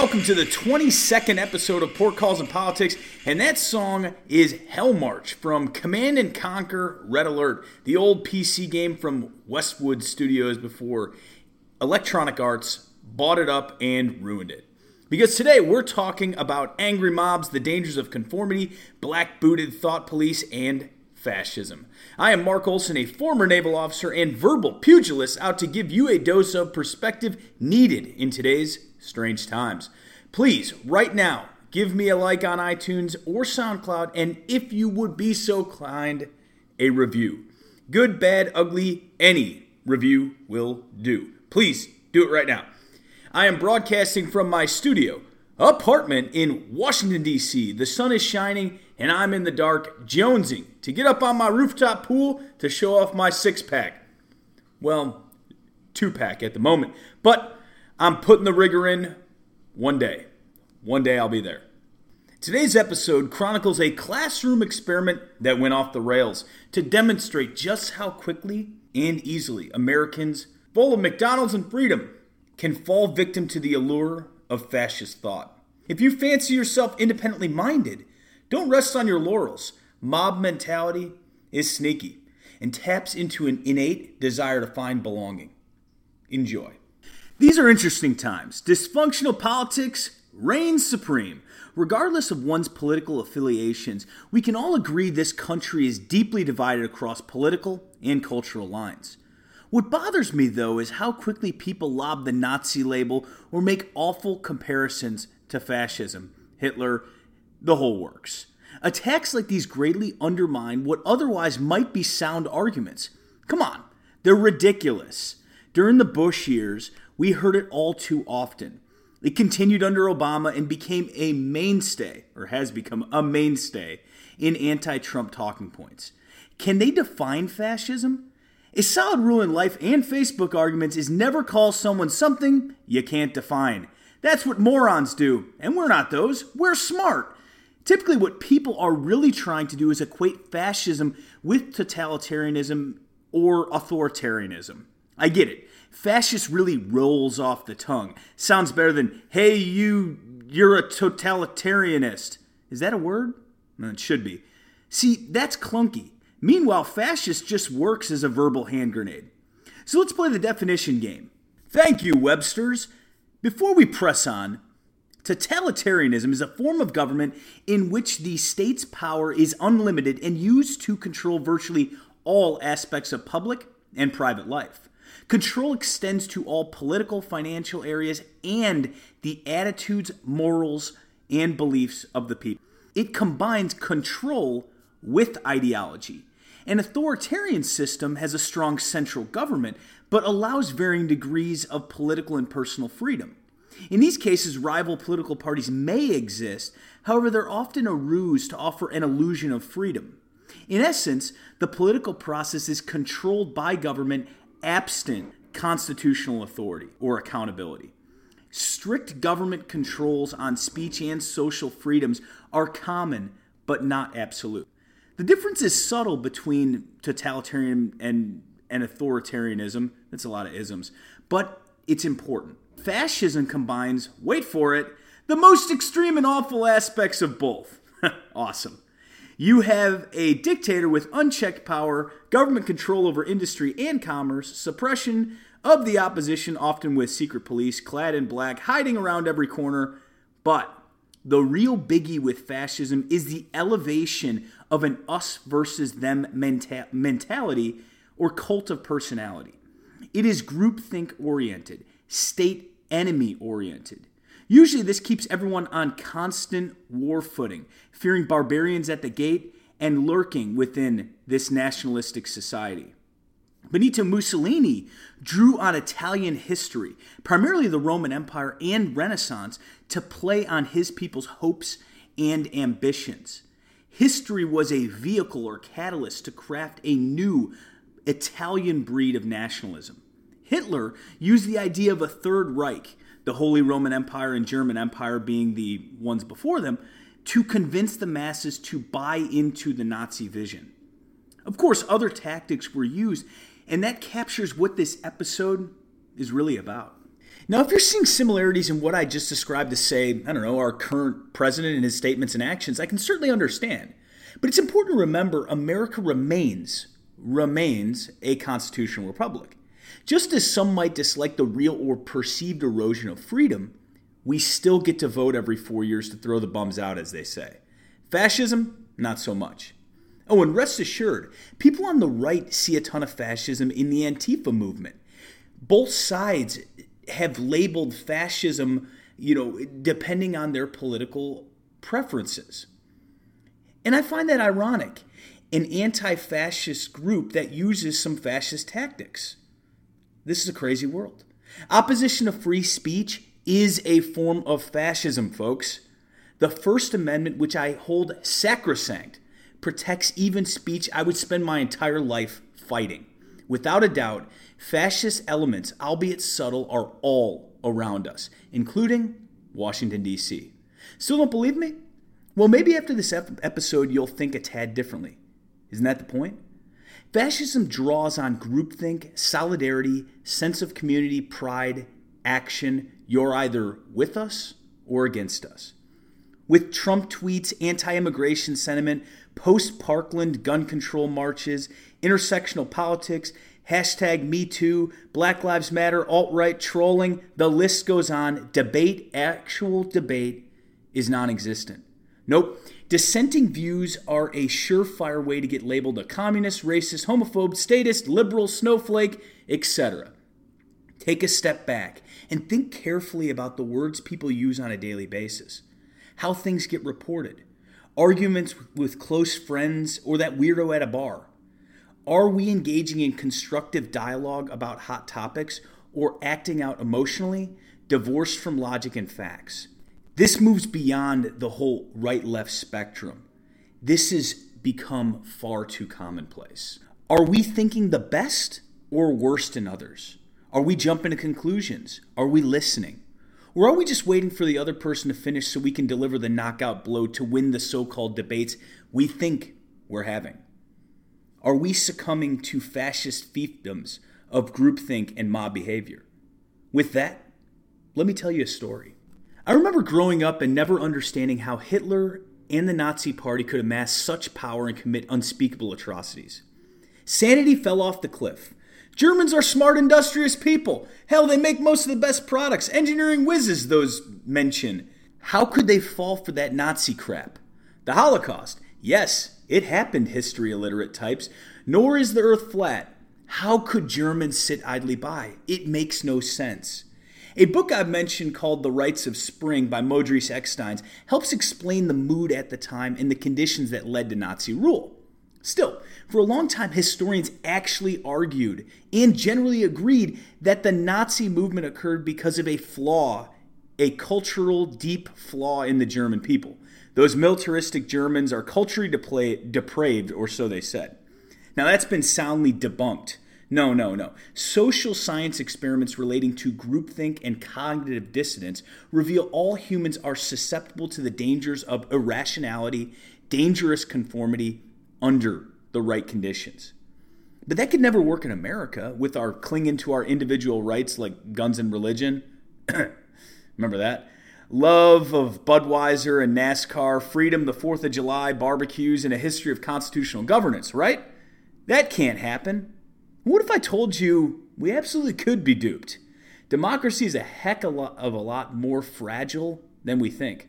Welcome to the 22nd episode of Port Calls and Politics, and that song is Hell March from Command and Conquer Red Alert, the old PC game from Westwood Studios before Electronic Arts bought it up and ruined it. Because today we're talking about angry mobs, the dangers of conformity, black booted thought police, and fascism. I am Mark Olson, a former naval officer and verbal pugilist, out to give you a dose of perspective needed in today's strange times. Please, right now, give me a like on iTunes or SoundCloud, and if you would be so kind, a review. Good, bad, ugly, any review will do. Please do it right now. I am broadcasting from my studio apartment in Washington, D.C. The sun is shining, and I'm in the dark, jonesing to get up on my rooftop pool to show off my six pack. Well, two pack at the moment, but I'm putting the rigor in one day. One day I'll be there. Today's episode chronicles a classroom experiment that went off the rails to demonstrate just how quickly and easily Americans, full of McDonald's and freedom, can fall victim to the allure of fascist thought. If you fancy yourself independently minded, don't rest on your laurels. Mob mentality is sneaky and taps into an innate desire to find belonging. Enjoy. These are interesting times. Dysfunctional politics reigns supreme. Regardless of one's political affiliations, we can all agree this country is deeply divided across political and cultural lines. What bothers me, though, is how quickly people lob the Nazi label or make awful comparisons to fascism, Hitler, the whole works. Attacks like these greatly undermine what otherwise might be sound arguments. Come on, they're ridiculous. During the Bush years, we heard it all too often. It continued under Obama and became a mainstay, or has become a mainstay, in anti Trump talking points. Can they define fascism? A solid rule in life and Facebook arguments is never call someone something you can't define. That's what morons do, and we're not those. We're smart. Typically, what people are really trying to do is equate fascism with totalitarianism or authoritarianism. I get it. Fascist really rolls off the tongue. Sounds better than, hey, you, you're a totalitarianist. Is that a word? It should be. See, that's clunky. Meanwhile, fascist just works as a verbal hand grenade. So let's play the definition game. Thank you, Websters. Before we press on, totalitarianism is a form of government in which the state's power is unlimited and used to control virtually all aspects of public and private life. Control extends to all political, financial areas, and the attitudes, morals, and beliefs of the people. It combines control with ideology. An authoritarian system has a strong central government, but allows varying degrees of political and personal freedom. In these cases, rival political parties may exist, however, they're often a ruse to offer an illusion of freedom. In essence, the political process is controlled by government absent constitutional authority or accountability. Strict government controls on speech and social freedoms are common but not absolute. The difference is subtle between totalitarian and, and authoritarianism. That's a lot of isms, but it's important. Fascism combines, wait for it, the most extreme and awful aspects of both. awesome. You have a dictator with unchecked power, government control over industry and commerce, suppression of the opposition, often with secret police clad in black, hiding around every corner. But the real biggie with fascism is the elevation of an us versus them menta- mentality or cult of personality. It is groupthink oriented, state enemy oriented. Usually, this keeps everyone on constant war footing, fearing barbarians at the gate and lurking within this nationalistic society. Benito Mussolini drew on Italian history, primarily the Roman Empire and Renaissance, to play on his people's hopes and ambitions. History was a vehicle or catalyst to craft a new Italian breed of nationalism. Hitler used the idea of a Third Reich, the Holy Roman Empire and German Empire being the ones before them, to convince the masses to buy into the Nazi vision. Of course, other tactics were used, and that captures what this episode is really about. Now, if you're seeing similarities in what I just described to, say, I don't know, our current president and his statements and actions, I can certainly understand. But it's important to remember America remains, remains a constitutional republic. Just as some might dislike the real or perceived erosion of freedom, we still get to vote every four years to throw the bums out, as they say. Fascism, not so much. Oh, and rest assured, people on the right see a ton of fascism in the Antifa movement. Both sides have labeled fascism, you know, depending on their political preferences. And I find that ironic an anti fascist group that uses some fascist tactics. This is a crazy world. Opposition to free speech is a form of fascism, folks. The First Amendment, which I hold sacrosanct, protects even speech I would spend my entire life fighting. Without a doubt, fascist elements, albeit subtle, are all around us, including Washington, D.C. Still don't believe me? Well, maybe after this episode, you'll think a tad differently. Isn't that the point? Fascism draws on groupthink, solidarity, sense of community, pride, action. You're either with us or against us. With Trump tweets, anti immigration sentiment, post Parkland gun control marches, intersectional politics, hashtag MeToo, Black Lives Matter, alt right trolling, the list goes on. Debate, actual debate, is non existent. Nope. Dissenting views are a surefire way to get labeled a communist, racist, homophobe, statist, liberal, snowflake, etc. Take a step back and think carefully about the words people use on a daily basis, how things get reported, arguments with close friends, or that weirdo at a bar. Are we engaging in constructive dialogue about hot topics or acting out emotionally, divorced from logic and facts? This moves beyond the whole right left spectrum. This has become far too commonplace. Are we thinking the best or worst in others? Are we jumping to conclusions? Are we listening? Or are we just waiting for the other person to finish so we can deliver the knockout blow to win the so called debates we think we're having? Are we succumbing to fascist fiefdoms of groupthink and mob behavior? With that, let me tell you a story. I remember growing up and never understanding how Hitler and the Nazi Party could amass such power and commit unspeakable atrocities. Sanity fell off the cliff. Germans are smart, industrious people. Hell, they make most of the best products. Engineering whizzes, those mention. How could they fall for that Nazi crap? The Holocaust. Yes, it happened, history illiterate types. Nor is the earth flat. How could Germans sit idly by? It makes no sense. A book I've mentioned called The Rites of Spring by Modris Eksteins helps explain the mood at the time and the conditions that led to Nazi rule. Still, for a long time, historians actually argued and generally agreed that the Nazi movement occurred because of a flaw, a cultural deep flaw in the German people. Those militaristic Germans are culturally depraved, or so they said. Now, that's been soundly debunked. No, no, no. Social science experiments relating to groupthink and cognitive dissonance reveal all humans are susceptible to the dangers of irrationality, dangerous conformity under the right conditions. But that could never work in America with our clinging to our individual rights like guns and religion. Remember that? Love of Budweiser and NASCAR, freedom, the 4th of July, barbecues, and a history of constitutional governance, right? That can't happen. What if I told you we absolutely could be duped? Democracy is a heck of a lot more fragile than we think.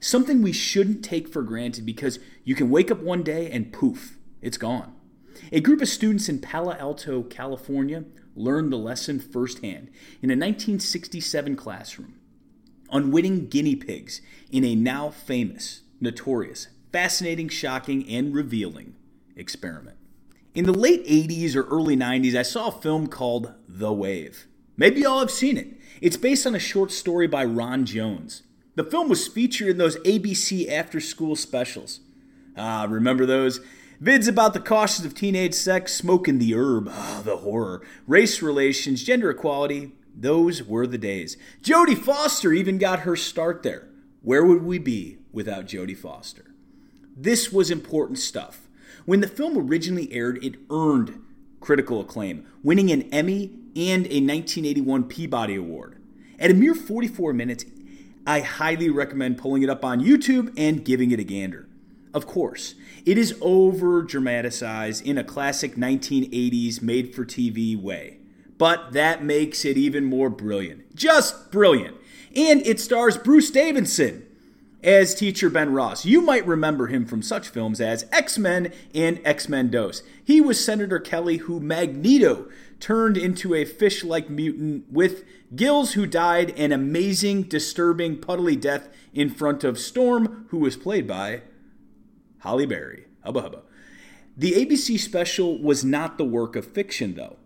Something we shouldn't take for granted because you can wake up one day and poof, it's gone. A group of students in Palo Alto, California learned the lesson firsthand in a 1967 classroom Unwitting guinea pigs in a now famous, notorious, fascinating, shocking, and revealing experiment. In the late 80s or early 90s, I saw a film called The Wave. Maybe y'all have seen it. It's based on a short story by Ron Jones. The film was featured in those ABC after school specials. Ah, remember those? Vids about the cautions of teenage sex, smoking the herb, ah, the horror, race relations, gender equality. Those were the days. Jodie Foster even got her start there. Where would we be without Jodie Foster? This was important stuff. When the film originally aired, it earned critical acclaim, winning an Emmy and a 1981 Peabody Award. At a mere 44 minutes, I highly recommend pulling it up on YouTube and giving it a gander. Of course, it is over dramatized in a classic 1980s made for TV way, but that makes it even more brilliant. Just brilliant. And it stars Bruce Davison as teacher Ben Ross. You might remember him from such films as X Men and X Men Dos. He was Senator Kelly, who Magneto turned into a fish like mutant with gills, who died an amazing, disturbing, puddly death in front of Storm, who was played by Halle Berry. Hubba hubba. The ABC special was not the work of fiction, though,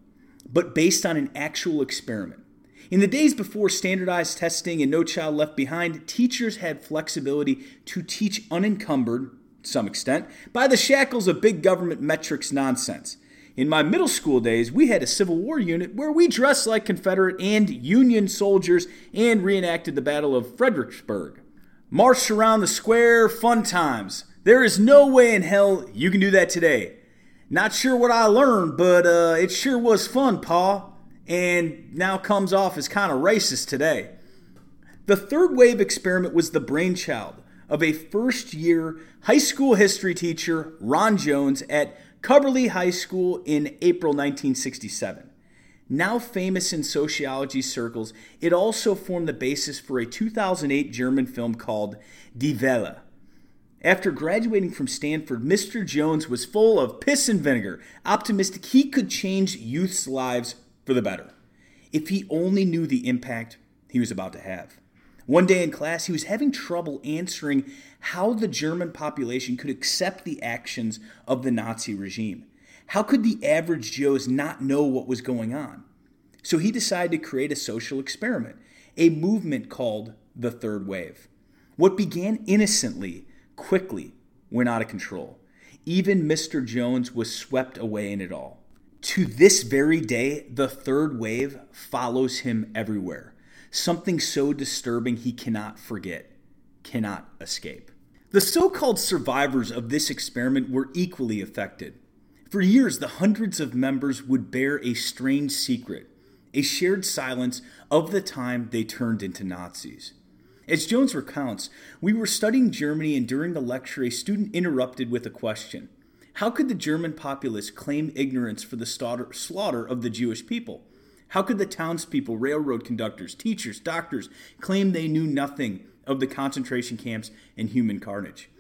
but based on an actual experiment. In the days before standardized testing and No Child Left Behind, teachers had flexibility to teach unencumbered, to some extent, by the shackles of big government metrics nonsense. In my middle school days, we had a Civil War unit where we dressed like Confederate and Union soldiers and reenacted the Battle of Fredericksburg. Marched around the square, fun times. There is no way in hell you can do that today. Not sure what I learned, but uh, it sure was fun, Pa. And now comes off as kind of racist today. The third wave experiment was the brainchild of a first year high school history teacher, Ron Jones, at Cubberley High School in April 1967. Now famous in sociology circles, it also formed the basis for a 2008 German film called Die Welle. After graduating from Stanford, Mr. Jones was full of piss and vinegar, optimistic he could change youth's lives for the better. If he only knew the impact he was about to have. One day in class, he was having trouble answering how the German population could accept the actions of the Nazi regime. How could the average Joes not know what was going on? So he decided to create a social experiment, a movement called the Third Wave. What began innocently quickly went out of control. Even Mr. Jones was swept away in it all. To this very day, the third wave follows him everywhere something so disturbing he cannot forget, cannot escape. The so called survivors of this experiment were equally affected. For years, the hundreds of members would bear a strange secret, a shared silence of the time they turned into Nazis. As Jones recounts, we were studying Germany, and during the lecture, a student interrupted with a question How could the German populace claim ignorance for the slaughter of the Jewish people? How could the townspeople, railroad conductors, teachers, doctors claim they knew nothing of the concentration camps and human carnage?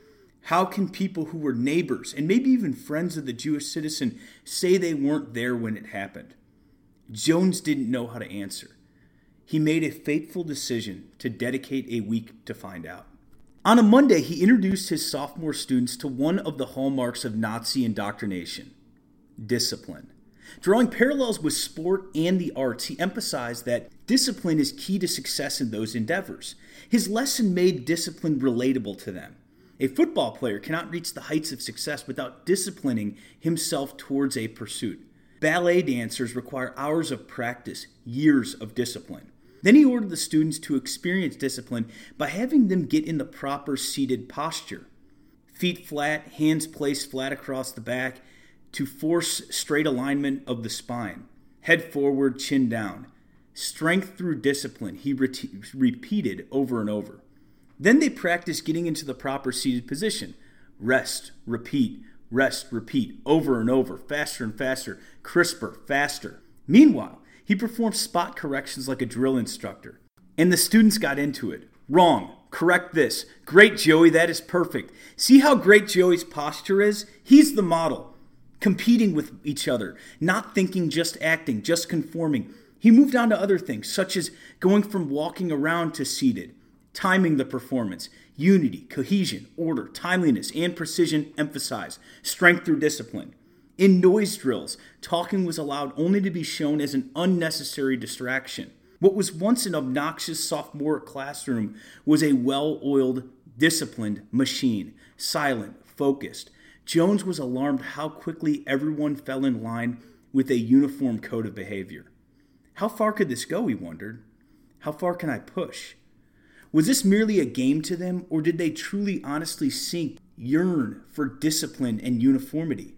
How can people who were neighbors and maybe even friends of the Jewish citizen say they weren't there when it happened? Jones didn't know how to answer. He made a fateful decision to dedicate a week to find out. On a Monday, he introduced his sophomore students to one of the hallmarks of Nazi indoctrination discipline. Drawing parallels with sport and the arts, he emphasized that discipline is key to success in those endeavors. His lesson made discipline relatable to them. A football player cannot reach the heights of success without disciplining himself towards a pursuit. Ballet dancers require hours of practice, years of discipline. Then he ordered the students to experience discipline by having them get in the proper seated posture. Feet flat, hands placed flat across the back, to force straight alignment of the spine, head forward, chin down. Strength through discipline, he re- repeated over and over. Then they practiced getting into the proper seated position. Rest, repeat, rest, repeat, over and over, faster and faster, crisper, faster. Meanwhile, he performed spot corrections like a drill instructor. And the students got into it. Wrong. Correct this. Great, Joey. That is perfect. See how great Joey's posture is? He's the model competing with each other, not thinking, just acting, just conforming. He moved on to other things, such as going from walking around to seated, timing the performance, unity, cohesion, order, timeliness, and precision emphasized, strength through discipline. In noise drills, talking was allowed only to be shown as an unnecessary distraction. What was once an obnoxious sophomore classroom was a well oiled, disciplined machine, silent, focused, Jones was alarmed how quickly everyone fell in line with a uniform code of behavior. How far could this go, he wondered. How far can I push? Was this merely a game to them, or did they truly, honestly sink, yearn for discipline and uniformity?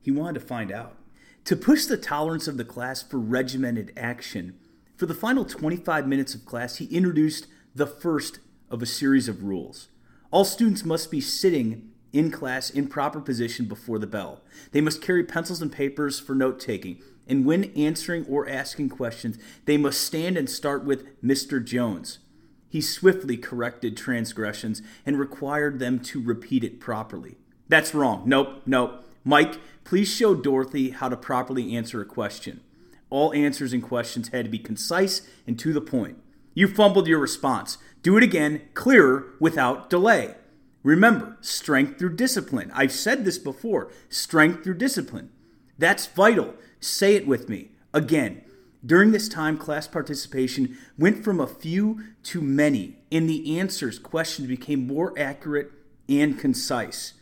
He wanted to find out. To push the tolerance of the class for regimented action, For the final 25 minutes of class, he introduced the first of a series of rules. All students must be sitting in class in proper position before the bell. They must carry pencils and papers for note taking. And when answering or asking questions, they must stand and start with Mr. Jones. He swiftly corrected transgressions and required them to repeat it properly. That's wrong. Nope, nope. Mike, please show Dorothy how to properly answer a question. All answers and questions had to be concise and to the point. You fumbled your response. Do it again, clearer, without delay. Remember, strength through discipline. I've said this before strength through discipline. That's vital. Say it with me. Again, during this time, class participation went from a few to many, and the answers, questions became more accurate and concise.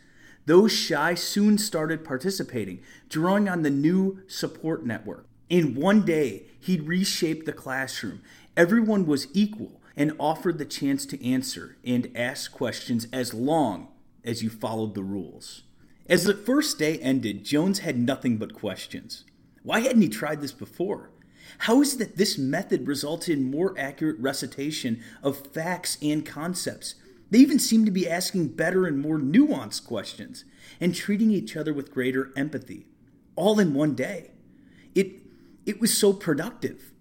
Those shy soon started participating, drawing on the new support network. In one day, he'd reshaped the classroom. Everyone was equal and offered the chance to answer and ask questions as long as you followed the rules. As the first day ended, Jones had nothing but questions. Why hadn't he tried this before? How is it that this method resulted in more accurate recitation of facts and concepts? They even seem to be asking better and more nuanced questions and treating each other with greater empathy, all in one day. It it was so productive.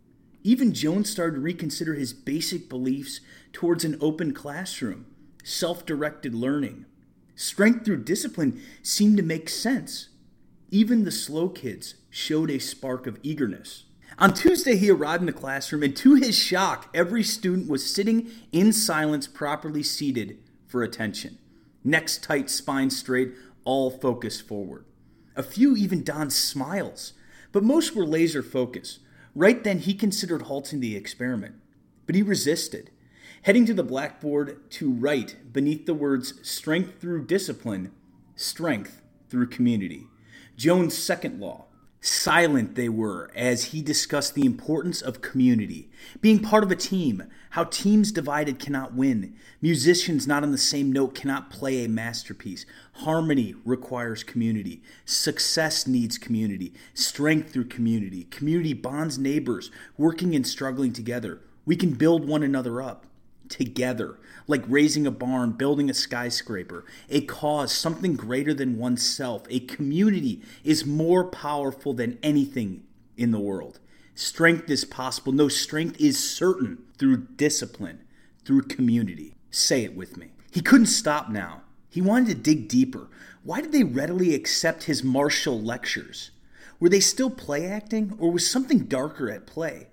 Even Jones started to reconsider his basic beliefs towards an open classroom, self directed learning. Strength through discipline seemed to make sense. Even the slow kids showed a spark of eagerness. On Tuesday, he arrived in the classroom, and to his shock, every student was sitting in silence, properly seated for attention. Necks tight, spine straight, all focused forward. A few even donned smiles but most were laser focused. Right then, he considered halting the experiment, but he resisted. Heading to the blackboard to write beneath the words strength through discipline, strength through community. Jones' second law Silent they were as he discussed the importance of community, being part of a team, how teams divided cannot win, musicians not on the same note cannot play a masterpiece. Harmony requires community, success needs community, strength through community. Community bonds neighbors, working and struggling together. We can build one another up together, like raising a barn, building a skyscraper, a cause, something greater than oneself. A community is more powerful than anything in the world. Strength is possible. No, strength is certain through discipline, through community. Say it with me. He couldn't stop now. He wanted to dig deeper. Why did they readily accept his martial lectures? Were they still play acting, or was something darker at play?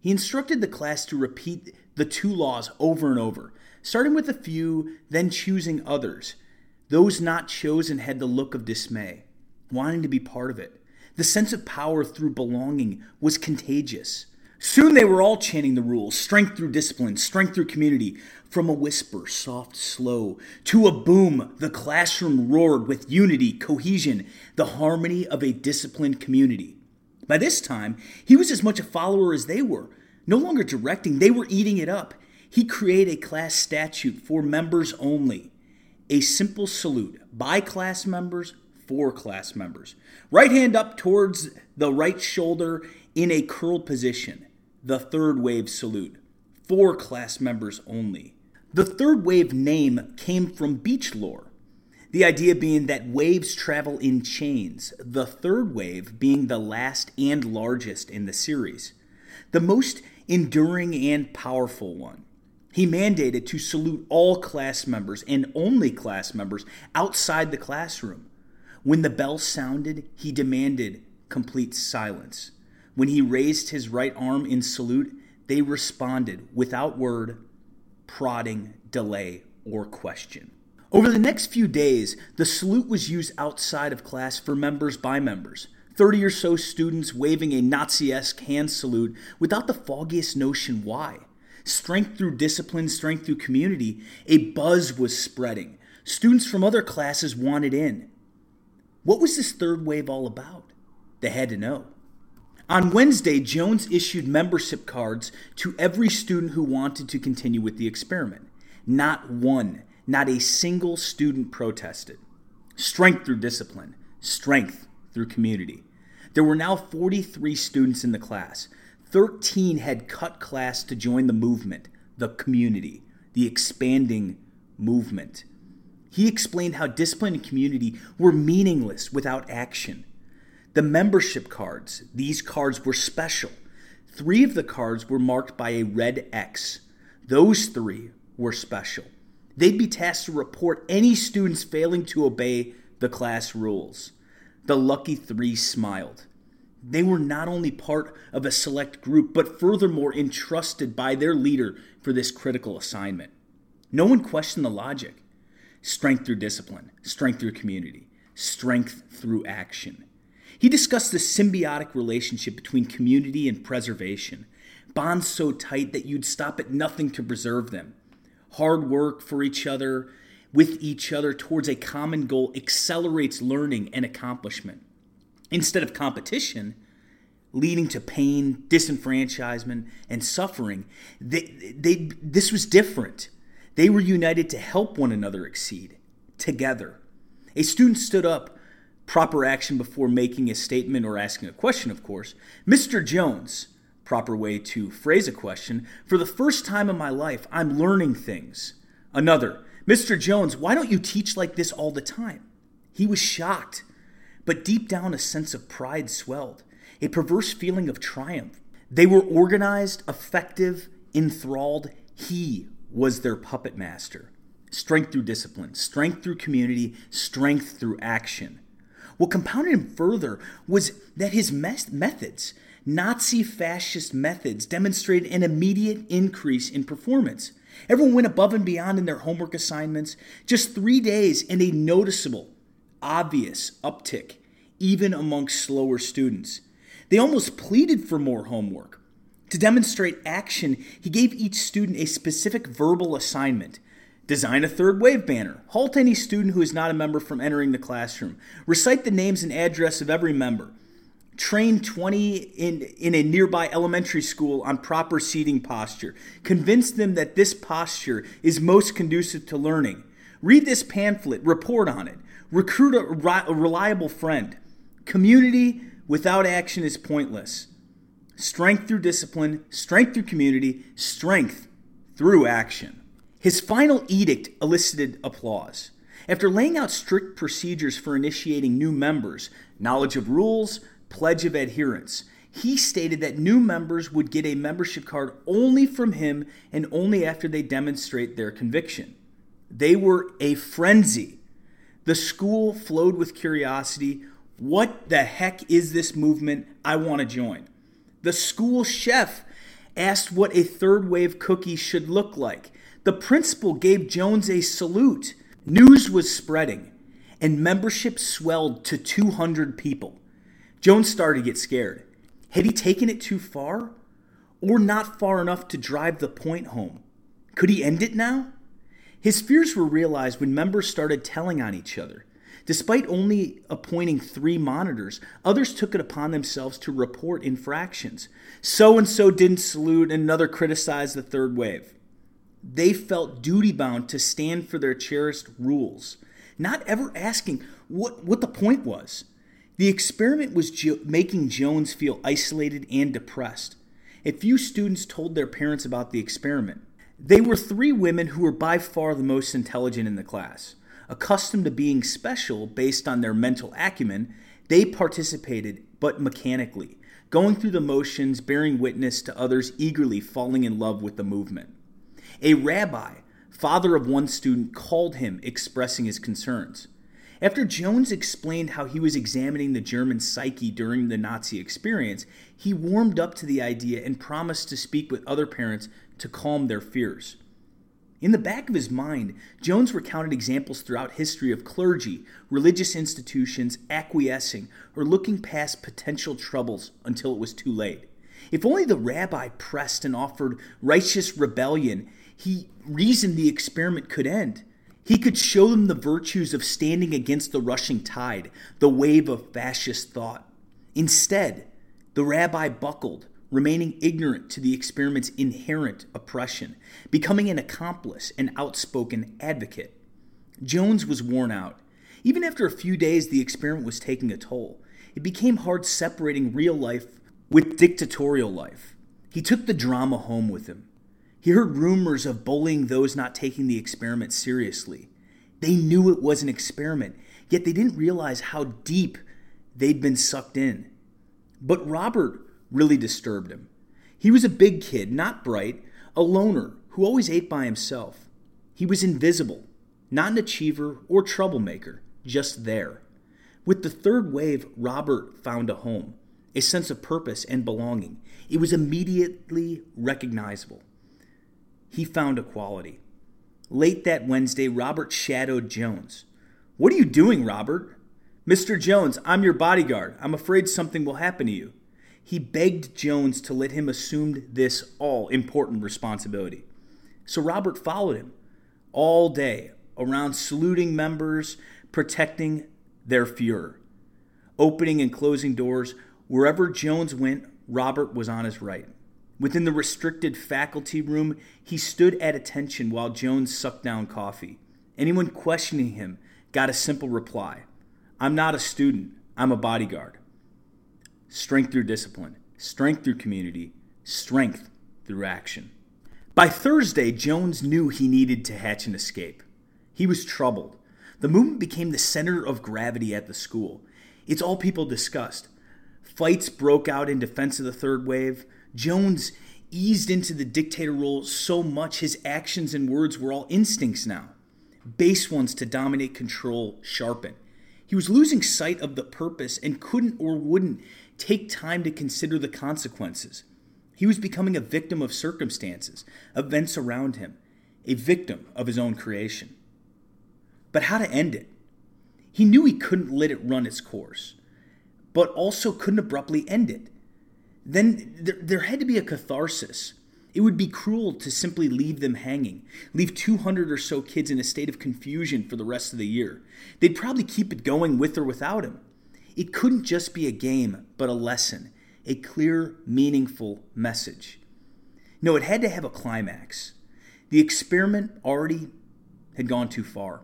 He instructed the class to repeat the two laws over and over, starting with a few, then choosing others. Those not chosen had the look of dismay, wanting to be part of it. The sense of power through belonging was contagious. Soon they were all chanting the rules strength through discipline, strength through community. From a whisper, soft, slow, to a boom, the classroom roared with unity, cohesion, the harmony of a disciplined community. By this time, he was as much a follower as they were, no longer directing, they were eating it up. He created a class statute for members only. A simple salute by class members for class members. Right hand up towards the right shoulder in a curled position. The third wave salute for class members only. The third wave name came from beach lore. The idea being that waves travel in chains, the third wave being the last and largest in the series. The most enduring and powerful one. He mandated to salute all class members and only class members outside the classroom. When the bell sounded, he demanded complete silence. When he raised his right arm in salute, they responded without word, prodding, delay, or question. Over the next few days, the salute was used outside of class for members by members. 30 or so students waving a Nazi esque hand salute without the foggiest notion why. Strength through discipline, strength through community, a buzz was spreading. Students from other classes wanted in. What was this third wave all about? They had to know. On Wednesday, Jones issued membership cards to every student who wanted to continue with the experiment. Not one, not a single student protested. Strength through discipline, strength through community. There were now 43 students in the class. 13 had cut class to join the movement, the community, the expanding movement. He explained how discipline and community were meaningless without action. The membership cards, these cards were special. Three of the cards were marked by a red X. Those three were special. They'd be tasked to report any students failing to obey the class rules. The lucky three smiled. They were not only part of a select group, but furthermore entrusted by their leader for this critical assignment. No one questioned the logic. Strength through discipline, strength through community, strength through action. He discussed the symbiotic relationship between community and preservation, bonds so tight that you'd stop at nothing to preserve them. Hard work for each other, with each other towards a common goal accelerates learning and accomplishment. Instead of competition, leading to pain, disenfranchisement, and suffering, they, they, this was different. They were united to help one another exceed together. A student stood up, proper action before making a statement or asking a question, of course. Mr. Jones, proper way to phrase a question, for the first time in my life, I'm learning things. Another, Mr. Jones, why don't you teach like this all the time? He was shocked, but deep down a sense of pride swelled, a perverse feeling of triumph. They were organized, effective, enthralled. He was their puppet master. Strength through discipline, strength through community, strength through action. What compounded him further was that his methods, Nazi fascist methods, demonstrated an immediate increase in performance. Everyone went above and beyond in their homework assignments. Just three days and a noticeable, obvious uptick, even amongst slower students. They almost pleaded for more homework. To demonstrate action, he gave each student a specific verbal assignment. Design a third wave banner. Halt any student who is not a member from entering the classroom. Recite the names and address of every member train 20 in, in a nearby elementary school on proper seating posture. Convince them that this posture is most conducive to learning. Read this pamphlet, report on it. Recruit a, a reliable friend. Community without action is pointless. Strength through discipline, strength through community, strength through action. His final edict elicited applause. After laying out strict procedures for initiating new members, knowledge of rules, pledge of adherence. He stated that new members would get a membership card only from him and only after they demonstrate their conviction. They were a frenzy. The school flowed with curiosity. What the heck is this movement? I want to join. The school chef asked what a third wave cookie should look like. The principal gave Jones a salute. News was spreading, and membership swelled to 200 people. Jones started to get scared. Had he taken it too far? Or not far enough to drive the point home? Could he end it now? His fears were realized when members started telling on each other. Despite only appointing three monitors, others took it upon themselves to report infractions. So and so didn't salute, another criticized the third wave. They felt duty bound to stand for their cherished rules, not ever asking what, what the point was. The experiment was jo- making Jones feel isolated and depressed. A few students told their parents about the experiment. They were three women who were by far the most intelligent in the class. Accustomed to being special based on their mental acumen, they participated, but mechanically, going through the motions, bearing witness to others eagerly falling in love with the movement. A rabbi, father of one student, called him, expressing his concerns. After Jones explained how he was examining the German psyche during the Nazi experience, he warmed up to the idea and promised to speak with other parents to calm their fears. In the back of his mind, Jones recounted examples throughout history of clergy, religious institutions acquiescing or looking past potential troubles until it was too late. If only the rabbi pressed and offered righteous rebellion, he reasoned the experiment could end. He could show them the virtues of standing against the rushing tide, the wave of fascist thought. Instead, the rabbi buckled, remaining ignorant to the experiment's inherent oppression, becoming an accomplice and outspoken advocate. Jones was worn out. Even after a few days, the experiment was taking a toll. It became hard separating real life with dictatorial life. He took the drama home with him. He heard rumors of bullying those not taking the experiment seriously. They knew it was an experiment, yet they didn't realize how deep they'd been sucked in. But Robert really disturbed him. He was a big kid, not bright, a loner who always ate by himself. He was invisible, not an achiever or troublemaker, just there. With the third wave, Robert found a home, a sense of purpose and belonging. It was immediately recognizable. He found equality. Late that Wednesday, Robert shadowed Jones. What are you doing, Robert? Mr. Jones, I'm your bodyguard. I'm afraid something will happen to you. He begged Jones to let him assume this all important responsibility. So Robert followed him all day around saluting members, protecting their Fuhrer. Opening and closing doors, wherever Jones went, Robert was on his right. Within the restricted faculty room, he stood at attention while Jones sucked down coffee. Anyone questioning him got a simple reply I'm not a student, I'm a bodyguard. Strength through discipline, strength through community, strength through action. By Thursday, Jones knew he needed to hatch an escape. He was troubled. The movement became the center of gravity at the school. It's all people discussed. Fights broke out in defense of the third wave. Jones eased into the dictator role so much his actions and words were all instincts now. Base ones to dominate control sharpen. He was losing sight of the purpose and couldn't or wouldn't take time to consider the consequences. He was becoming a victim of circumstances, events around him, a victim of his own creation. But how to end it? He knew he couldn't let it run its course, but also couldn't abruptly end it. Then there, there had to be a catharsis. It would be cruel to simply leave them hanging, leave 200 or so kids in a state of confusion for the rest of the year. They'd probably keep it going with or without him. It couldn't just be a game, but a lesson, a clear, meaningful message. No, it had to have a climax. The experiment already had gone too far.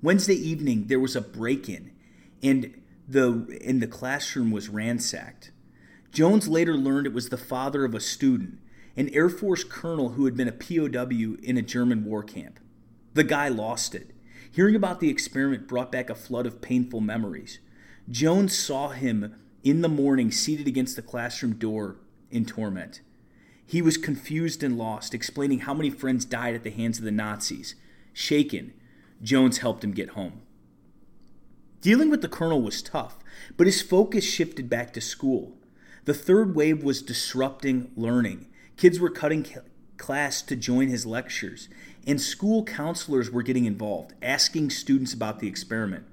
Wednesday evening, there was a break in, and the, and the classroom was ransacked. Jones later learned it was the father of a student, an Air Force colonel who had been a POW in a German war camp. The guy lost it. Hearing about the experiment brought back a flood of painful memories. Jones saw him in the morning seated against the classroom door in torment. He was confused and lost, explaining how many friends died at the hands of the Nazis. Shaken, Jones helped him get home. Dealing with the colonel was tough, but his focus shifted back to school. The third wave was disrupting learning. Kids were cutting class to join his lectures, and school counselors were getting involved, asking students about the experiment.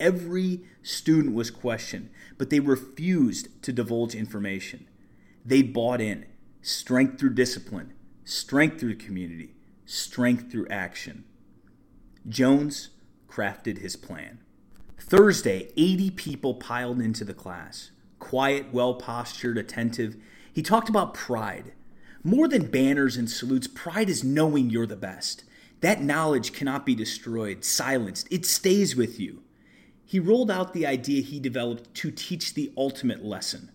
Every student was questioned, but they refused to divulge information. They bought in strength through discipline, strength through community, strength through action. Jones crafted his plan. Thursday, 80 people piled into the class. Quiet, well postured, attentive. He talked about pride. More than banners and salutes, pride is knowing you're the best. That knowledge cannot be destroyed, silenced. It stays with you. He rolled out the idea he developed to teach the ultimate lesson.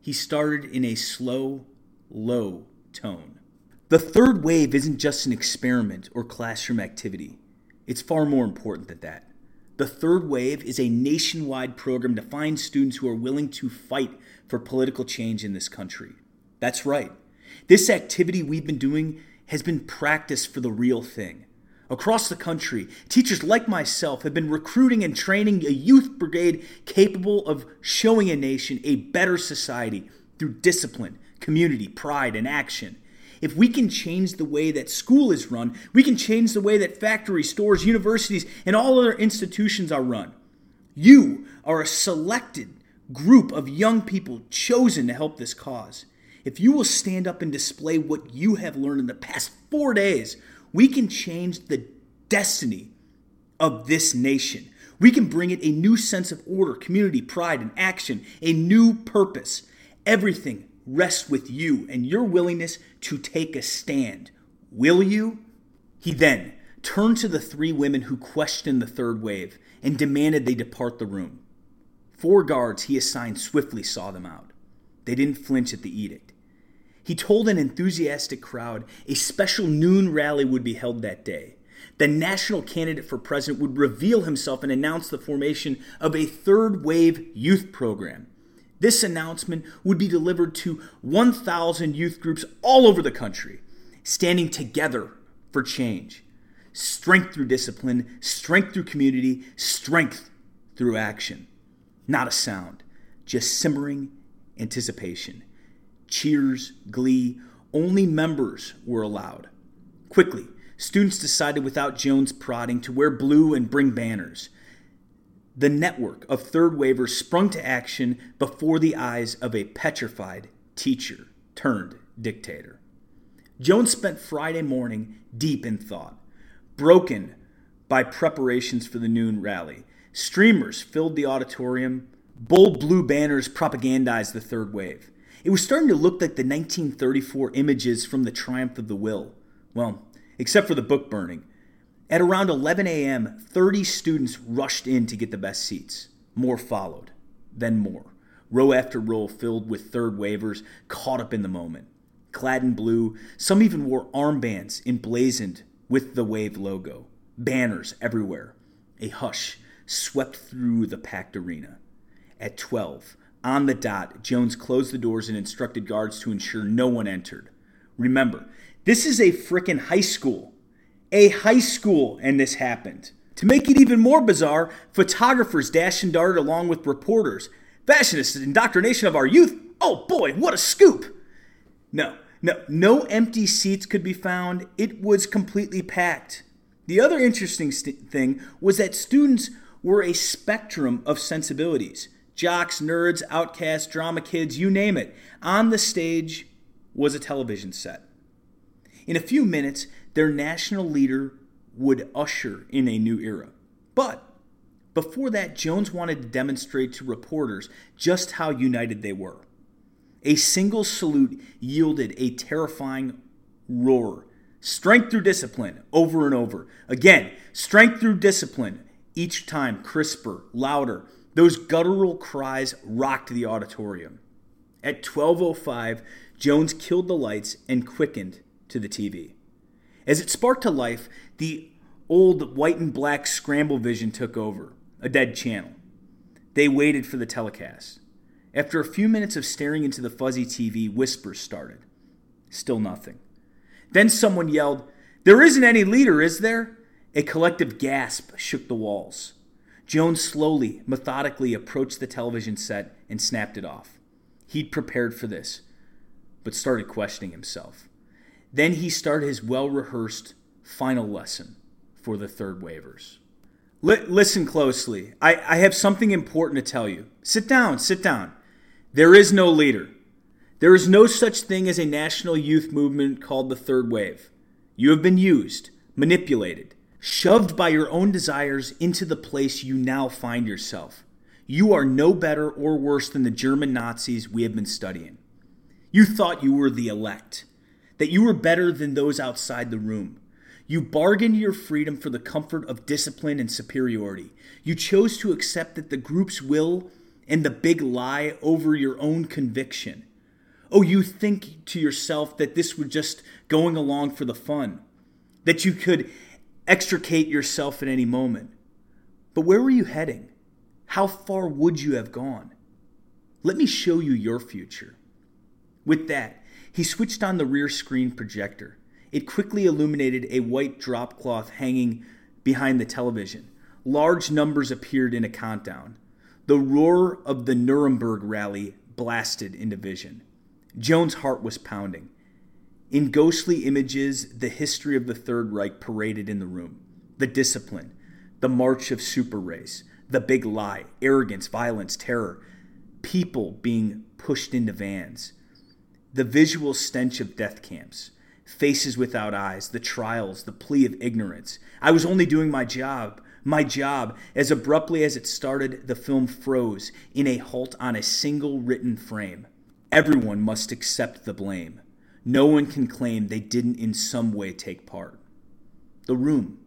He started in a slow, low tone. The third wave isn't just an experiment or classroom activity. It's far more important than that. The third wave is a nationwide program to find students who are willing to fight for political change in this country. That's right. This activity we've been doing has been practiced for the real thing. Across the country, teachers like myself have been recruiting and training a youth brigade capable of showing a nation a better society through discipline, community, pride, and action. If we can change the way that school is run, we can change the way that factories, stores, universities, and all other institutions are run. You are a selected group of young people chosen to help this cause. If you will stand up and display what you have learned in the past four days, we can change the destiny of this nation. We can bring it a new sense of order, community, pride, and action, a new purpose. Everything rests with you and your willingness to take a stand. Will you? He then turned to the three women who questioned the third wave and demanded they depart the room. Four guards he assigned swiftly saw them out. They didn't flinch at the edict. He told an enthusiastic crowd a special noon rally would be held that day. The national candidate for president would reveal himself and announce the formation of a third wave youth program. This announcement would be delivered to 1,000 youth groups all over the country, standing together for change. Strength through discipline, strength through community, strength through action. Not a sound, just simmering anticipation. Cheers, glee, only members were allowed. Quickly, students decided without Jones prodding to wear blue and bring banners. The network of third wavers sprung to action before the eyes of a petrified teacher turned dictator. Jones spent Friday morning deep in thought, broken by preparations for the noon rally. Streamers filled the auditorium. Bold blue banners propagandized the third wave. It was starting to look like the 1934 images from the Triumph of the Will. Well, except for the book burning. At around 11 a.m., 30 students rushed in to get the best seats. More followed, then more. Row after row filled with third wavers, caught up in the moment. Clad in blue, some even wore armbands emblazoned with the Wave logo. Banners everywhere. A hush swept through the packed arena. At 12, on the dot, Jones closed the doors and instructed guards to ensure no one entered. Remember, this is a frickin' high school. A high school, and this happened. To make it even more bizarre, photographers dashed and darted along with reporters. Fashionist indoctrination of our youth? Oh boy, what a scoop! No, no, no empty seats could be found. It was completely packed. The other interesting st- thing was that students were a spectrum of sensibilities jocks, nerds, outcasts, drama kids, you name it. On the stage was a television set. In a few minutes, their national leader would usher in a new era. But before that, Jones wanted to demonstrate to reporters just how united they were. A single salute yielded a terrifying roar. Strength through discipline, over and over. Again, strength through discipline, each time crisper, louder. Those guttural cries rocked the auditorium. At 12:05, Jones killed the lights and quickened to the TV. As it sparked to life, the old white and black scramble vision took over, a dead channel. They waited for the telecast. After a few minutes of staring into the fuzzy TV, whispers started. Still nothing. Then someone yelled, There isn't any leader, is there? A collective gasp shook the walls. Jones slowly, methodically approached the television set and snapped it off. He'd prepared for this, but started questioning himself. Then he started his well rehearsed final lesson for the third wavers. L- listen closely. I, I have something important to tell you. Sit down, sit down. There is no leader. There is no such thing as a national youth movement called the third wave. You have been used, manipulated, shoved by your own desires into the place you now find yourself. You are no better or worse than the German Nazis we have been studying. You thought you were the elect that you were better than those outside the room. You bargained your freedom for the comfort of discipline and superiority. You chose to accept that the group's will and the big lie over your own conviction. Oh, you think to yourself that this was just going along for the fun, that you could extricate yourself at any moment. But where were you heading? How far would you have gone? Let me show you your future. With that, he switched on the rear screen projector. It quickly illuminated a white drop cloth hanging behind the television. Large numbers appeared in a countdown. The roar of the Nuremberg rally blasted into vision. Jones' heart was pounding. In ghostly images, the history of the Third Reich paraded in the room. The discipline, the march of super race, the big lie, arrogance, violence, terror, people being pushed into vans the visual stench of death camps, faces without eyes, the trials, the plea of ignorance. I was only doing my job. My job. As abruptly as it started, the film froze in a halt on a single written frame. Everyone must accept the blame. No one can claim they didn't in some way take part. The room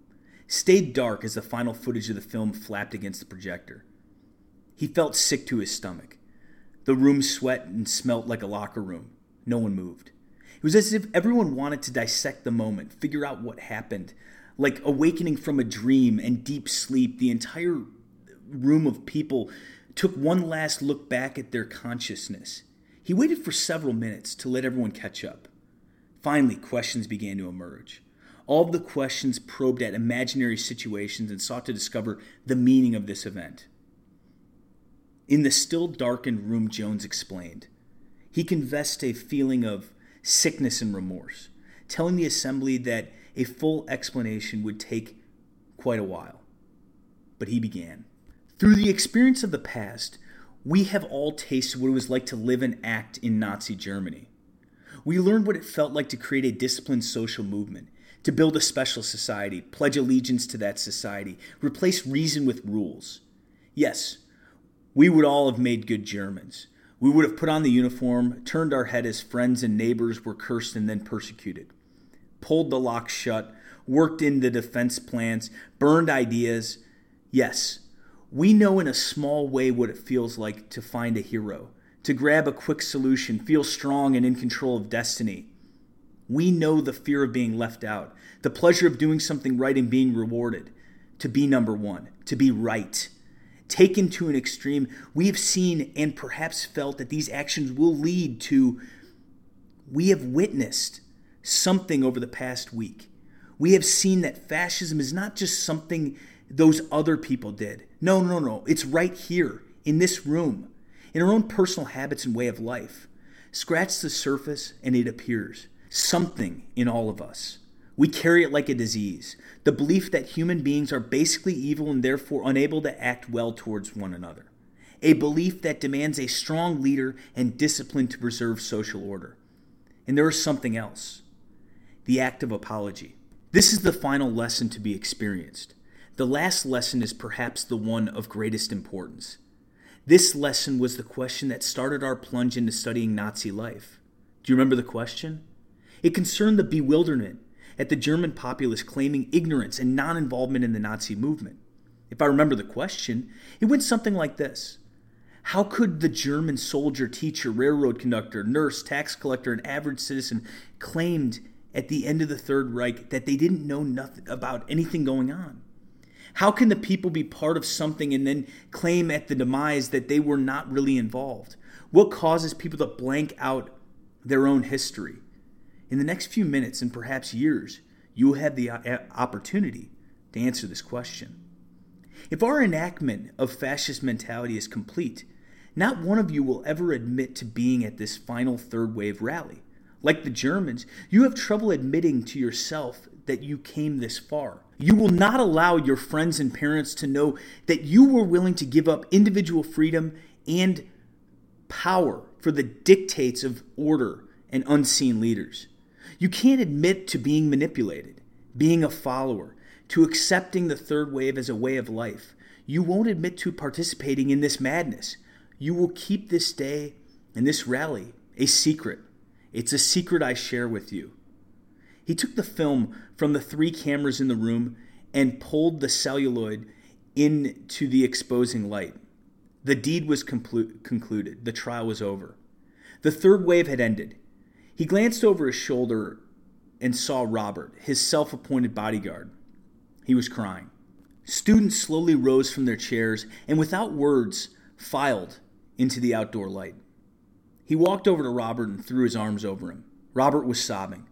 stayed dark as the final footage of the film flapped against the projector. He felt sick to his stomach. The room sweat and smelt like a locker room. No one moved. It was as if everyone wanted to dissect the moment, figure out what happened. Like awakening from a dream and deep sleep, the entire room of people took one last look back at their consciousness. He waited for several minutes to let everyone catch up. Finally, questions began to emerge. All the questions probed at imaginary situations and sought to discover the meaning of this event. In the still darkened room, Jones explained. He confessed a feeling of sickness and remorse, telling the assembly that a full explanation would take quite a while. But he began. Through the experience of the past, we have all tasted what it was like to live and act in Nazi Germany. We learned what it felt like to create a disciplined social movement, to build a special society, pledge allegiance to that society, replace reason with rules. Yes, we would all have made good Germans. We would have put on the uniform, turned our head as friends and neighbors were cursed and then persecuted, pulled the lock shut, worked in the defense plans, burned ideas. Yes, we know in a small way what it feels like to find a hero, to grab a quick solution, feel strong and in control of destiny. We know the fear of being left out, the pleasure of doing something right and being rewarded, to be number one, to be right taken to an extreme, we have seen and perhaps felt that these actions will lead to, we have witnessed something over the past week. We have seen that fascism is not just something those other people did. No, no, no. It's right here in this room, in our own personal habits and way of life. Scratch the surface and it appears. Something in all of us. We carry it like a disease the belief that human beings are basically evil and therefore unable to act well towards one another. A belief that demands a strong leader and discipline to preserve social order. And there is something else the act of apology. This is the final lesson to be experienced. The last lesson is perhaps the one of greatest importance. This lesson was the question that started our plunge into studying Nazi life. Do you remember the question? It concerned the bewilderment at the German populace claiming ignorance and non involvement in the Nazi movement. If I remember the question, it went something like this How could the German soldier, teacher, railroad conductor, nurse, tax collector, and average citizen claimed at the end of the Third Reich that they didn't know nothing about anything going on? How can the people be part of something and then claim at the demise that they were not really involved? What causes people to blank out their own history? In the next few minutes and perhaps years, you will have the uh, opportunity to answer this question. If our enactment of fascist mentality is complete, not one of you will ever admit to being at this final third wave rally. Like the Germans, you have trouble admitting to yourself that you came this far. You will not allow your friends and parents to know that you were willing to give up individual freedom and power for the dictates of order and unseen leaders. You can't admit to being manipulated, being a follower, to accepting the third wave as a way of life. You won't admit to participating in this madness. You will keep this day and this rally a secret. It's a secret I share with you. He took the film from the three cameras in the room and pulled the celluloid into the exposing light. The deed was conclu- concluded. The trial was over. The third wave had ended. He glanced over his shoulder and saw Robert, his self appointed bodyguard. He was crying. Students slowly rose from their chairs and, without words, filed into the outdoor light. He walked over to Robert and threw his arms over him. Robert was sobbing,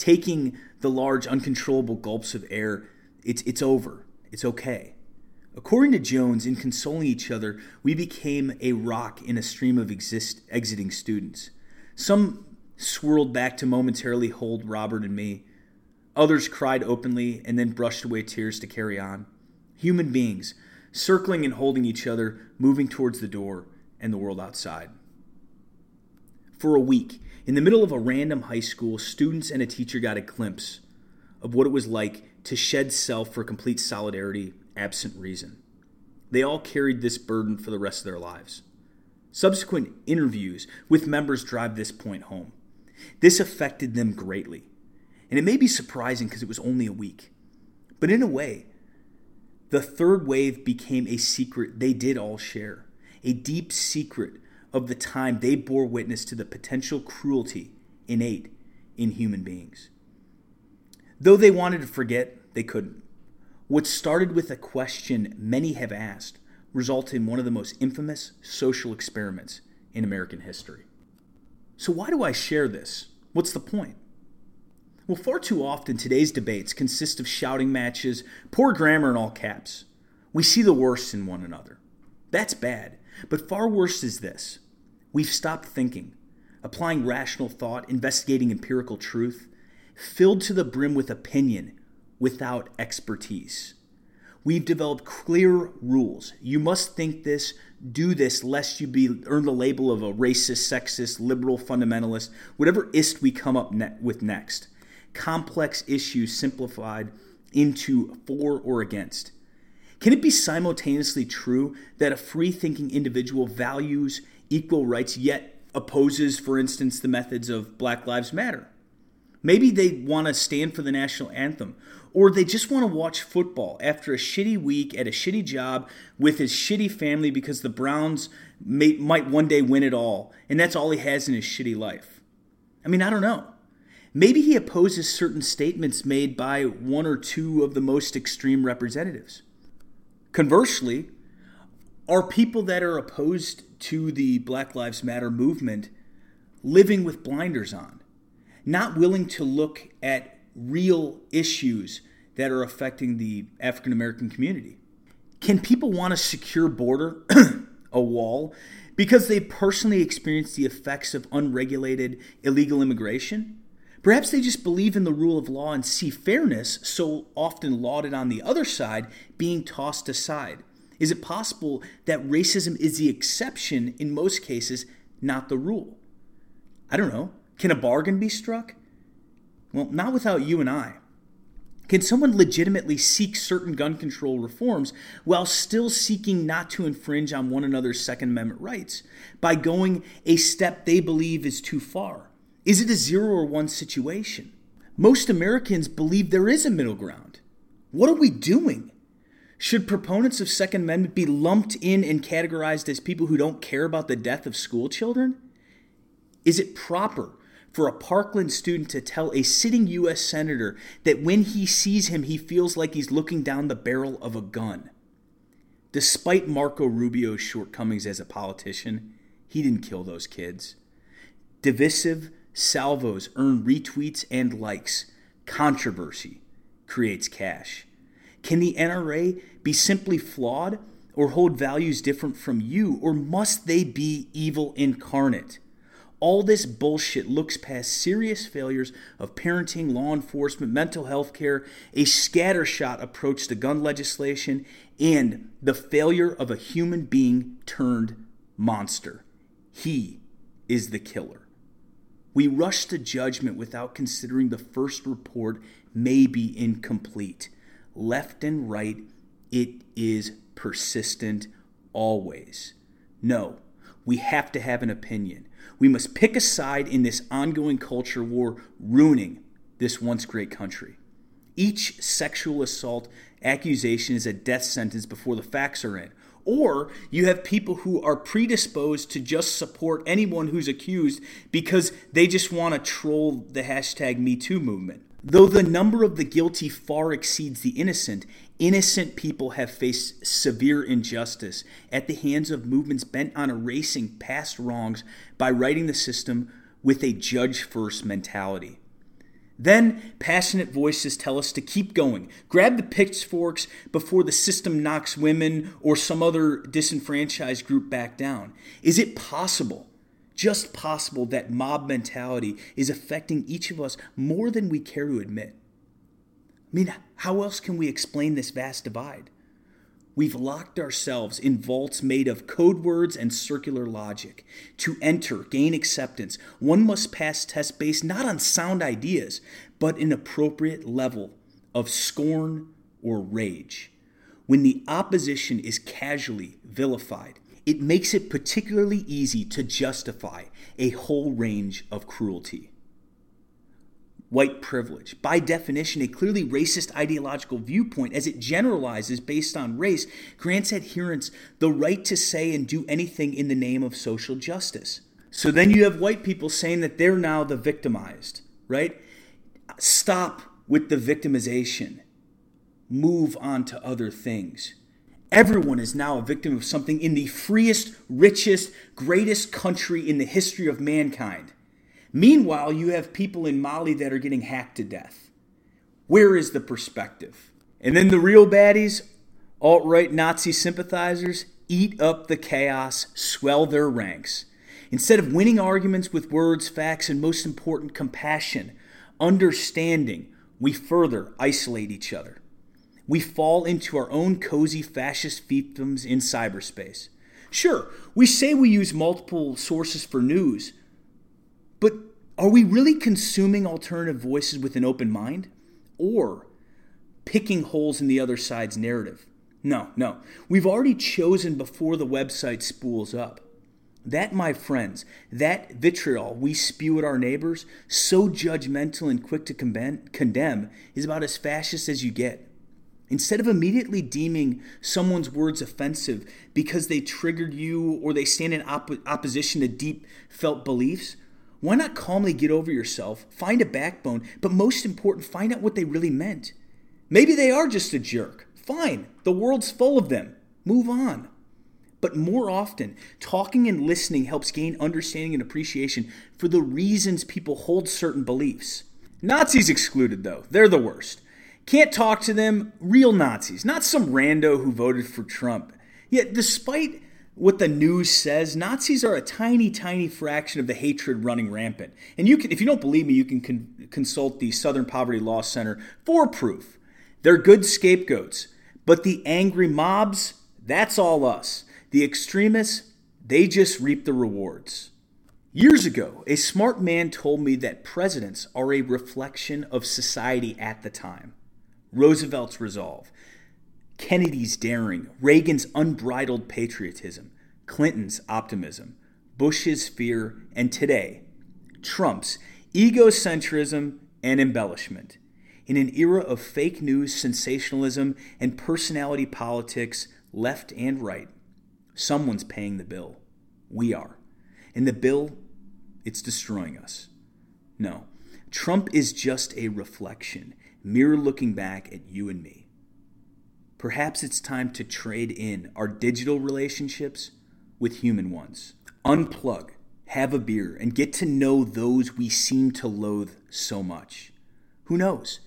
taking the large, uncontrollable gulps of air. It's, it's over. It's okay. According to Jones, in consoling each other, we became a rock in a stream of exist, exiting students. Some swirled back to momentarily hold Robert and me. Others cried openly and then brushed away tears to carry on. Human beings, circling and holding each other, moving towards the door and the world outside. For a week, in the middle of a random high school, students and a teacher got a glimpse of what it was like to shed self for complete solidarity, absent reason. They all carried this burden for the rest of their lives. Subsequent interviews with members drive this point home. This affected them greatly. And it may be surprising because it was only a week. But in a way, the third wave became a secret they did all share, a deep secret of the time they bore witness to the potential cruelty innate in human beings. Though they wanted to forget, they couldn't. What started with a question many have asked resulted in one of the most infamous social experiments in American history. So, why do I share this? What's the point? Well, far too often today's debates consist of shouting matches, poor grammar in all caps. We see the worst in one another. That's bad, but far worse is this. We've stopped thinking, applying rational thought, investigating empirical truth, filled to the brim with opinion without expertise. We've developed clear rules. You must think this, do this, lest you be earn the label of a racist, sexist, liberal fundamentalist, whatever ist we come up ne- with next. Complex issues simplified into for or against. Can it be simultaneously true that a free thinking individual values equal rights yet opposes, for instance, the methods of Black Lives Matter? Maybe they want to stand for the national anthem, or they just want to watch football after a shitty week at a shitty job with his shitty family because the Browns may, might one day win it all, and that's all he has in his shitty life. I mean, I don't know. Maybe he opposes certain statements made by one or two of the most extreme representatives. Conversely, are people that are opposed to the Black Lives Matter movement living with blinders on, not willing to look at real issues that are affecting the African American community? Can people want a secure border, a wall, because they personally experienced the effects of unregulated illegal immigration? Perhaps they just believe in the rule of law and see fairness, so often lauded on the other side, being tossed aside. Is it possible that racism is the exception in most cases, not the rule? I don't know. Can a bargain be struck? Well, not without you and I. Can someone legitimately seek certain gun control reforms while still seeking not to infringe on one another's Second Amendment rights by going a step they believe is too far? Is it a zero or one situation? Most Americans believe there is a middle ground. What are we doing? Should proponents of Second Amendment be lumped in and categorized as people who don't care about the death of school children? Is it proper for a Parkland student to tell a sitting U.S. Senator that when he sees him, he feels like he's looking down the barrel of a gun. Despite Marco Rubio's shortcomings as a politician, he didn't kill those kids. Divisive salvos earn retweets and likes. Controversy creates cash. Can the NRA be simply flawed or hold values different from you, or must they be evil incarnate? All this bullshit looks past serious failures of parenting, law enforcement, mental health care, a scattershot approach to gun legislation, and the failure of a human being turned monster. He is the killer. We rush to judgment without considering the first report may be incomplete. Left and right, it is persistent always. No, we have to have an opinion. We must pick a side in this ongoing culture war ruining this once great country. Each sexual assault accusation is a death sentence before the facts are in. Or you have people who are predisposed to just support anyone who's accused because they just want to troll the hashtag MeToo movement. Though the number of the guilty far exceeds the innocent, innocent people have faced severe injustice at the hands of movements bent on erasing past wrongs by writing the system with a judge first mentality. Then passionate voices tell us to keep going. Grab the pitchforks before the system knocks women or some other disenfranchised group back down. Is it possible just possible that mob mentality is affecting each of us more than we care to admit. I mean, how else can we explain this vast divide? We've locked ourselves in vaults made of code words and circular logic. To enter, gain acceptance, one must pass tests based not on sound ideas, but an appropriate level of scorn or rage. When the opposition is casually vilified, it makes it particularly easy to justify a whole range of cruelty. White privilege, by definition, a clearly racist ideological viewpoint as it generalizes based on race, grants adherents the right to say and do anything in the name of social justice. So then you have white people saying that they're now the victimized. right? Stop with the victimization. Move on to other things. Everyone is now a victim of something in the freest, richest, greatest country in the history of mankind. Meanwhile, you have people in Mali that are getting hacked to death. Where is the perspective? And then the real baddies, alt right Nazi sympathizers, eat up the chaos, swell their ranks. Instead of winning arguments with words, facts, and most important, compassion, understanding, we further isolate each other. We fall into our own cozy fascist fiefdoms in cyberspace. Sure, we say we use multiple sources for news, but are we really consuming alternative voices with an open mind? Or picking holes in the other side's narrative? No, no. We've already chosen before the website spools up. That, my friends, that vitriol we spew at our neighbors, so judgmental and quick to condemn, is about as fascist as you get. Instead of immediately deeming someone's words offensive because they triggered you or they stand in op- opposition to deep felt beliefs, why not calmly get over yourself, find a backbone, but most important, find out what they really meant? Maybe they are just a jerk. Fine, the world's full of them. Move on. But more often, talking and listening helps gain understanding and appreciation for the reasons people hold certain beliefs. Nazis excluded, though. They're the worst. Can't talk to them, real Nazis, not some rando who voted for Trump. Yet, despite what the news says, Nazis are a tiny, tiny fraction of the hatred running rampant. And you can, if you don't believe me, you can con- consult the Southern Poverty Law Center for proof. They're good scapegoats. But the angry mobs, that's all us. The extremists, they just reap the rewards. Years ago, a smart man told me that presidents are a reflection of society at the time. Roosevelt's resolve, Kennedy's daring, Reagan's unbridled patriotism, Clinton's optimism, Bush's fear, and today, Trump's egocentrism and embellishment. In an era of fake news, sensationalism, and personality politics, left and right, Someone's paying the bill. We are. And the bill, it's destroying us. No. Trump is just a reflection, mirror looking back at you and me. Perhaps it's time to trade in our digital relationships with human ones. Unplug, have a beer, and get to know those we seem to loathe so much. Who knows?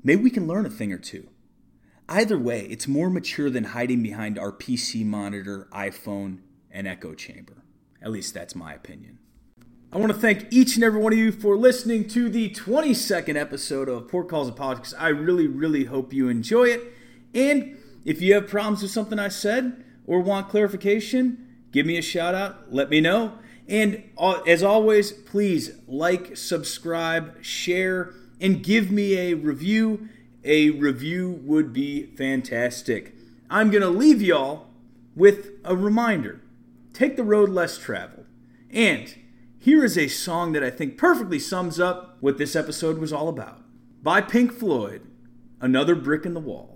Maybe we can learn a thing or two. Either way, it's more mature than hiding behind our PC monitor, iPhone, and echo chamber. At least that's my opinion. I want to thank each and every one of you for listening to the 22nd episode of Port Calls and Politics. I really, really hope you enjoy it. And if you have problems with something I said or want clarification, give me a shout out, let me know. And as always, please like, subscribe, share, and give me a review a review would be fantastic. I'm going to leave y'all with a reminder take the road less traveled. And here is a song that I think perfectly sums up what this episode was all about by Pink Floyd Another Brick in the Wall.